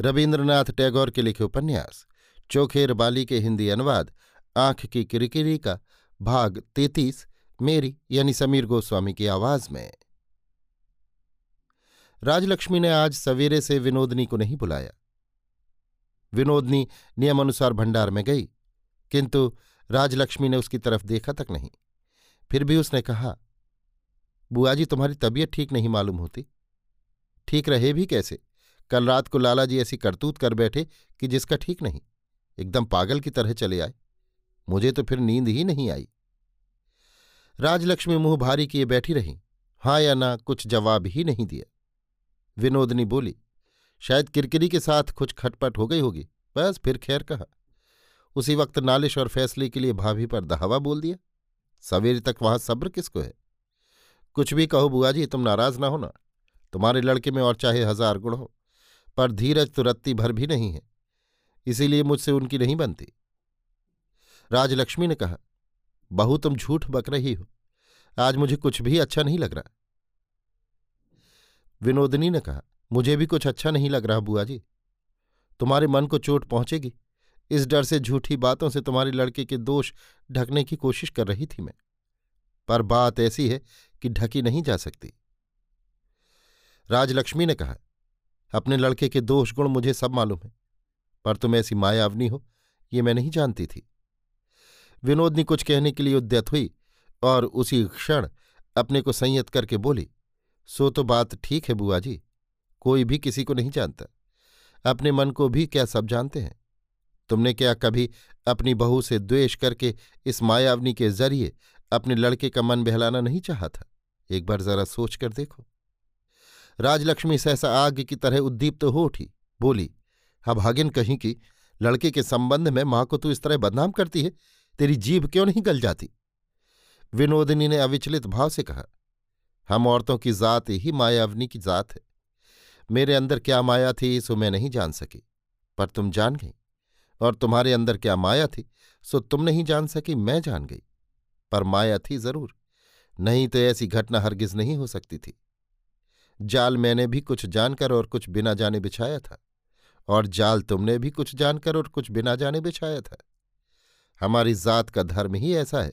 रविन्द्रनाथ टैगोर के लिखे उपन्यास, चोखेर बाली के हिंदी अनुवाद, आँख की किरकिरी का भाग तैतीस, मेरी यानी समीर गोस्वामी की आवाज़ में। राजलक्ष्मी ने आज सवेरे से विनोदनी को नहीं बुलाया। विनोदनी नियमानुसार भंडार में गई, किंतु राजलक्ष्मी ने उसकी तरफ़ देखा तक नहीं। फिर भी उसने कहा, बुआ जी, तुम्हारी तबीयत ठीक नहीं मालूम होती। ठीक रहे भी कैसे? कल रात को लाला जी ऐसी करतूत कर बैठे कि जिसका ठीक नहीं, एकदम पागल की तरह चले आए। मुझे तो फिर नींद ही नहीं आई। राजलक्ष्मी मुँह भारी किए बैठी रही। हाँ या ना, कुछ जवाब ही नहीं दिया। विनोदनी बोली, शायद किरकिरी के साथ कुछ खटपट हो गई होगी। बस फिर खैर कहा। उसी वक्त नालिश और फैसले के लिए भाभी पर दहावा बोल दिया। सवेरे तक वहाँ सब्र किसको है? कुछ भी कहो बुआ जी, तुम नाराज़ ना हो ना तुम्हारे लड़के में और चाहे हज़ार गुण हो। पर धीरज तो रत्ती भर भी नहीं है, इसीलिए मुझसे उनकी नहीं बनती। राजलक्ष्मी ने कहा, बहू, तुम झूठ बक रही हो। आज मुझे कुछ भी अच्छा नहीं लग रहा। विनोदनी ने कहा, मुझे भी कुछ अच्छा नहीं लग रहा बुआ जी। तुम्हारे मन को चोट पहुंचेगी। इस डर से झूठी बातों से तुम्हारे लड़के के दोष ढकने की कोशिश कर रही थी मैं। पर बात ऐसी है कि ढकी नहीं जा सकती। राजलक्ष्मी ने कहा अपने लड़के के दोष गुण मुझे सब मालूम है, पर तुम ऐसी मायावनी हो, ये मैं नहीं जानती थी। विनोदनी कुछ कहने के लिए उद्यत हुई और उसी क्षण अपने को संयत करके बोली, सो तो बात ठीक है बुआ जी, कोई भी किसी को नहीं जानता। अपने मन को भी क्या सब जानते हैं? तुमने क्या कभी अपनी बहू से द्वेष करके इस मायावनी के ज़रिए अपने लड़के का मन बहलाना नहीं चाहा था? एक बार जरा सोच कर देखो। राजलक्ष्मी सहसा आग की तरह उद्दीप्त हो उठी। बोली अभागिन कहीं की लड़के के संबंध में माँ को तू इस तरह बदनाम करती है? तेरी जीभ क्यों नहीं गल जाती? विनोदिनी ने अविचलित भाव से कहा, हम औरतों की जात ही मायावनी की जात है। मेरे अंदर क्या माया थी, सो मैं नहीं जान सकी। पर तुम जान गई, और तुम्हारे अंदर क्या माया थी, सो तुम नहीं जान सकी, मैं जान गई। पर माया थी ज़रूर, नहीं तो ऐसी घटना हरगिज नहीं हो सकती थी। जाल मैंने भी कुछ जानकर और कुछ बिना जाने बिछाया था, और जाल तुमने भी कुछ जानकर और कुछ बिना जाने बिछाया था। हमारी जात का धर्म ही ऐसा है,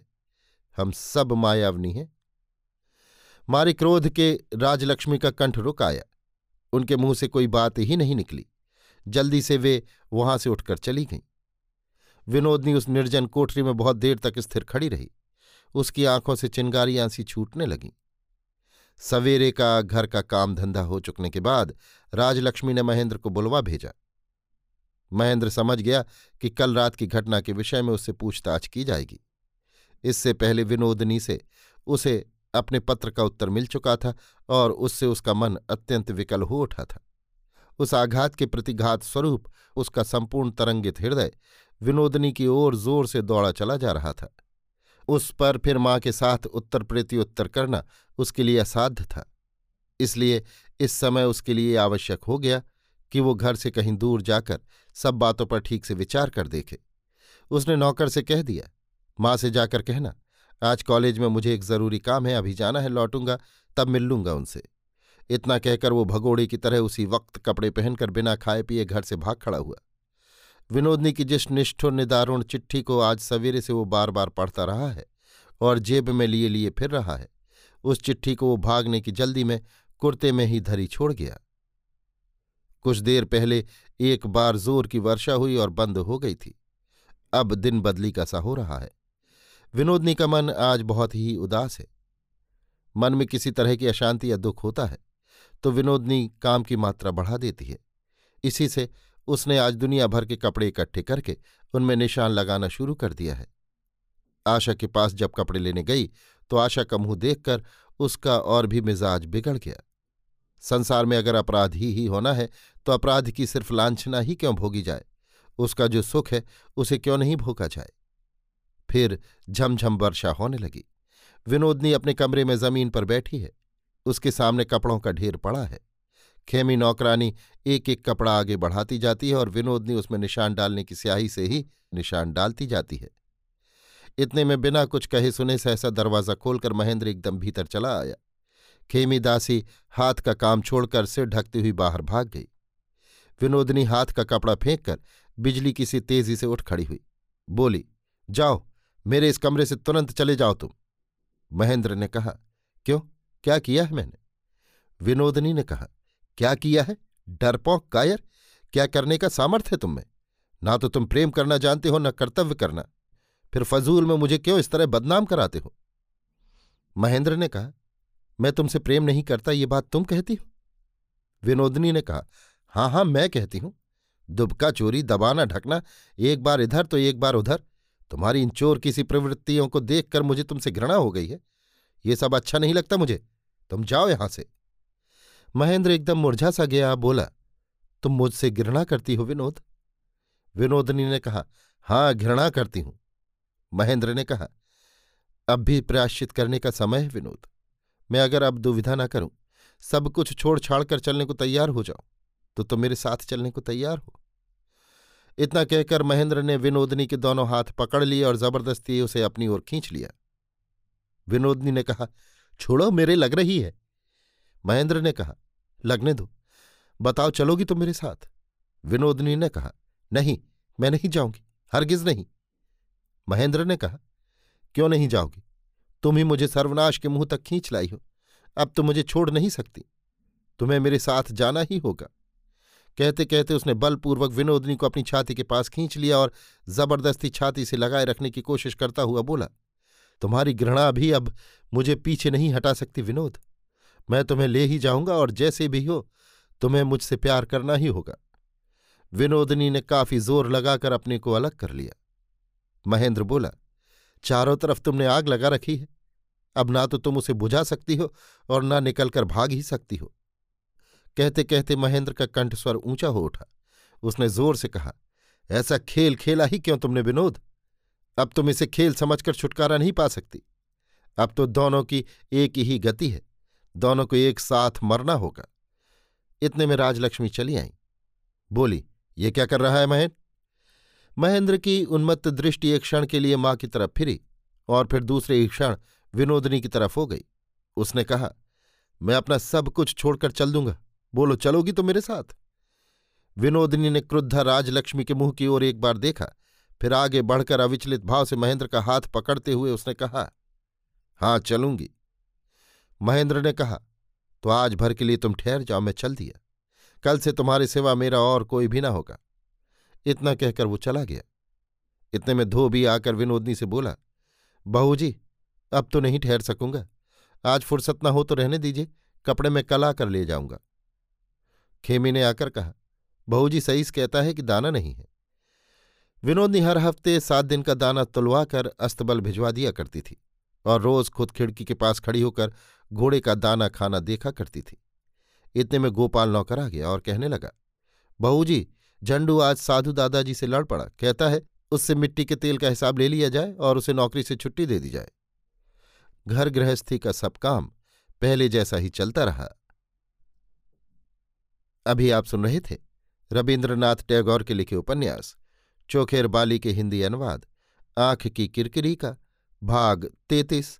हम सब मायावनी हैं। मारे क्रोध के राजलक्ष्मी का कंठ रुक आया, उनके मुँह से कोई बात ही नहीं निकली, जल्दी से वे वहाँ से उठकर चली गईं। विनोदनी उस निर्जन कोठरी में बहुत देर तक स्थिर खड़ी रही, उसकी आँखों से चिंगारियाँ सी छूटने लगीं। सवेरे का घर का काम धंधा हो चुकने के बाद राजलक्ष्मी ने महेंद्र को बुलवा भेजा। महेंद्र समझ गया कि कल रात की घटना के विषय में उससे पूछताछ की जाएगी। इससे पहले विनोदनी से उसे अपने पत्र का उत्तर मिल चुका था और उससे उसका मन अत्यंत विकल हो उठा था। उस आघात के प्रतिघात स्वरूप उसका संपूर्ण तरंगित हृदय विनोदनी की ओर ज़ोर से दौड़ा चला जा रहा था। उस पर फिर माँ के साथ उत्तर प्रत्युत्तर करना उसके लिए असाध्य था। इसलिए इस समय उसके लिए आवश्यक हो गया कि वो घर से कहीं दूर जाकर सब बातों पर ठीक से विचार कर देखे। उसने नौकर से कह दिया, माँ से जाकर कहना, आज कॉलेज में मुझे एक ज़रूरी काम है, अभी जाना है, लौटूँगा, तब मिल लूँगा उनसे। इतना कहकर वो भगोड़े की तरह उसी वक्त कपड़े पहनकर बिना खाए पिए घर से भाग खड़ा हुआ। विनोदनी की जिस निष्ठुर निदारुण चिट्ठी को आज सवेरे से वो बार बार पढ़ता रहा है और जेब में लिए लिए फिर रहा है, उस चिट्ठी को वो भागने की जल्दी में कुर्ते में ही धरी छोड़ गया। कुछ देर पहले एक बार ज़ोर की वर्षा हुई और बंद हो गई थी। अब दिन बदली का सा हो रहा है। विनोदनी का मन आज बहुत ही उदास है। मन में किसी तरह की अशांति या दुख होता है तो विनोदनी काम की मात्रा बढ़ा देती है। इसी से उसने आज दुनिया भर के कपड़े इकट्ठे करके उनमें निशान लगाना शुरू कर दिया है। आशा के पास जब कपड़े लेने गई तो आशा का मुँह देखकर उसका और भी मिजाज बिगड़ गया। संसार में अगर अपराध ही, ही होना है तो अपराध की सिर्फ़ लांछना ही क्यों भोगी जाए? उसका जो सुख है उसे क्यों नहीं भोगा जाए? फिर झमझम वर्षा होने लगी। विनोदनी अपने कमरे में ज़मीन पर बैठी है। उसके सामने कपड़ों का ढेर पड़ा है। खेमी नौकरानी एक एक कपड़ा आगे बढ़ाती जाती है और विनोदनी उसमें निशान डालने की स्याही से ही निशान डालती जाती है। इतने में बिना कुछ कहे सुने सहसा दरवाज़ा खोलकर महेंद्र एकदम भीतर चला आया। खेमी दासी हाथ का काम छोड़कर सिर ढकती हुई बाहर भाग गई। विनोदनी हाथ का कपड़ा फेंक कर बिजली की सी तेज़ी से उठ खड़ी हुई। बोली, जाओ, मेरे इस कमरे से तुरंत चले जाओ तुम। महेंद्र ने कहा, क्यों? क्या किया है मैंने? विनोदनी ने कहा क्या किया है? डरपोक कायर? क्या करने का सामर्थ्य है तुम ना तो तुम प्रेम करना जानते हो, न कर्तव्य करना। फिर फजूल में मुझे क्यों इस तरह बदनाम कराते हो? महेंद्र ने कहा, मैं तुमसे प्रेम नहीं करता, ये बात तुम कहती हो? विनोदनी ने कहा हाँ हाँ मैं कहती हूँ। दुबका चोरी, दबाना, ढकना, एक बार इधर तो एक बार उधर। तुम्हारी इन चोर किसी प्रवृत्तियों को देखकर मुझे तुमसे घृणा हो गई है। ये सब अच्छा नहीं लगता मुझे। तुम जाओ यहाँ से। महेंद्र एकदम मुरझा सा गया, बोला, तुम मुझसे घृणा करती हो, विनोद? विनोदनी ने कहा, हाँ, घृणा करती हूँ। महेंद्र ने कहा, अब भी प्रायश्चित करने का समय है, विनोद। मैं अगर अब दुविधा ना करूँ, सब कुछ छोड़ छाड़ कर चलने को तैयार हो जाऊँ तो तुम मेरे साथ चलने को तैयार हो। इतना कहकर महेंद्र ने विनोदनी के दोनों हाथ पकड़ लिए और ज़बरदस्ती उसे अपनी ओर खींच लिया। विनोदनी ने कहा, छोड़ो, मेरे लग रही है। महेंद्र ने कहा, लगने दो। बताओ, चलोगी तुम मेरे साथ? विनोदनी ने कहा, नहीं, मैं नहीं जाऊँगी, हरगिज नहीं। महेंद्र ने कहा, क्यों नहीं जाओगी? तुम ही मुझे सर्वनाश के मुँह तक खींच लाई हो। अब तो मुझे छोड़ नहीं सकती। तुम्हें मेरे साथ जाना ही होगा। कहते कहते उसने बलपूर्वक विनोदनी को अपनी छाती के पास खींच लिया और ज़बरदस्ती छाती से लगाए रखने की कोशिश करता हुआ बोला, तुम्हारी घृणा भी अब मुझे पीछे नहीं हटा सकती विनोद। मैं तुम्हें ले ही जाऊँगा और जैसे भी हो, तुम्हें मुझसे प्यार करना ही होगा। विनोदनी ने काफ़ी ज़ोर लगाकर अपने को अलग कर लिया। महेंद्र बोला, चारों तरफ़ तुमने आग लगा रखी है। अब ना तो तुम उसे बुझा सकती हो और ना निकलकर भाग ही सकती हो। कहते कहते महेंद्र का कंठस्वर ऊँचा हो उठा। उसने ज़ोर से कहा, ऐसा खेल खेला ही क्यों तुमने विनोद? अब तुम इसे खेल समझकर छुटकारा नहीं पा सकती। अब तो दोनों की एक ही गति है। दोनों को एक साथ मरना होगा। इतने में राजलक्ष्मी चली आई। बोली, ये क्या कर रहा है महेंद्र? महेंद्र की उन्मत्त दृष्टि एक क्षण के लिए माँ की तरफ़ फिरी और फिर दूसरे ही क्षण विनोदनी की तरफ़ हो गई। उसने कहा, मैं अपना सब कुछ छोड़कर चल दूँगा। बोलो, चलोगी तो मेरे साथ? विनोदनी ने क्रुद्धा राजलक्ष्मी के मुँह की ओर एक बार देखा, फिर आगे बढ़कर अविचलित भाव से महेंद्र का हाथ पकड़ते हुए उसने कहा, हाँ, चलूँगी। महेंद्र ने कहा तो आज भर के लिए तुम ठहर जाओ, मैं चल दिया। कल से तुम्हारे सिवा मेरा और कोई भी ना होगा। इतना कहकर वो चला गया। इतने में धोबी आकर विनोदनी से बोला, बहू जी, अब तो नहीं ठहर सकूँगा। आज फुर्सत ना हो तो रहने दीजिए, कपड़े में कल आकर ले जाऊँगा। खेमी ने आकर कहा, बहू जी, सईस कहता है कि दाना नहीं है। विनोदनी हर हफ़्ते सात दिन का दाना तुलवा कर अस्तबल भिजवा दिया करती थी और रोज खुद खिड़की के पास खड़ी होकर घोड़े का दाना खाना देखा करती थी। इतने में गोपाल नौकर आ गया और कहने लगा, बहू जी, झंडू आज साधु दादाजी से लड़ पड़ा। कहता है, उससे मिट्टी के तेल का हिसाब ले लिया जाए और उसे नौकरी से छुट्टी दे दी जाए। घर गृहस्थी का सब काम पहले जैसा ही चलता रहा। अभी आप सुन रहे थे रविन्द्रनाथ टैगोर के लिखे उपन्यास, चोखेर बाली के हिंदी अनुवाद, आँख की किरकिरी का भाग तैतीस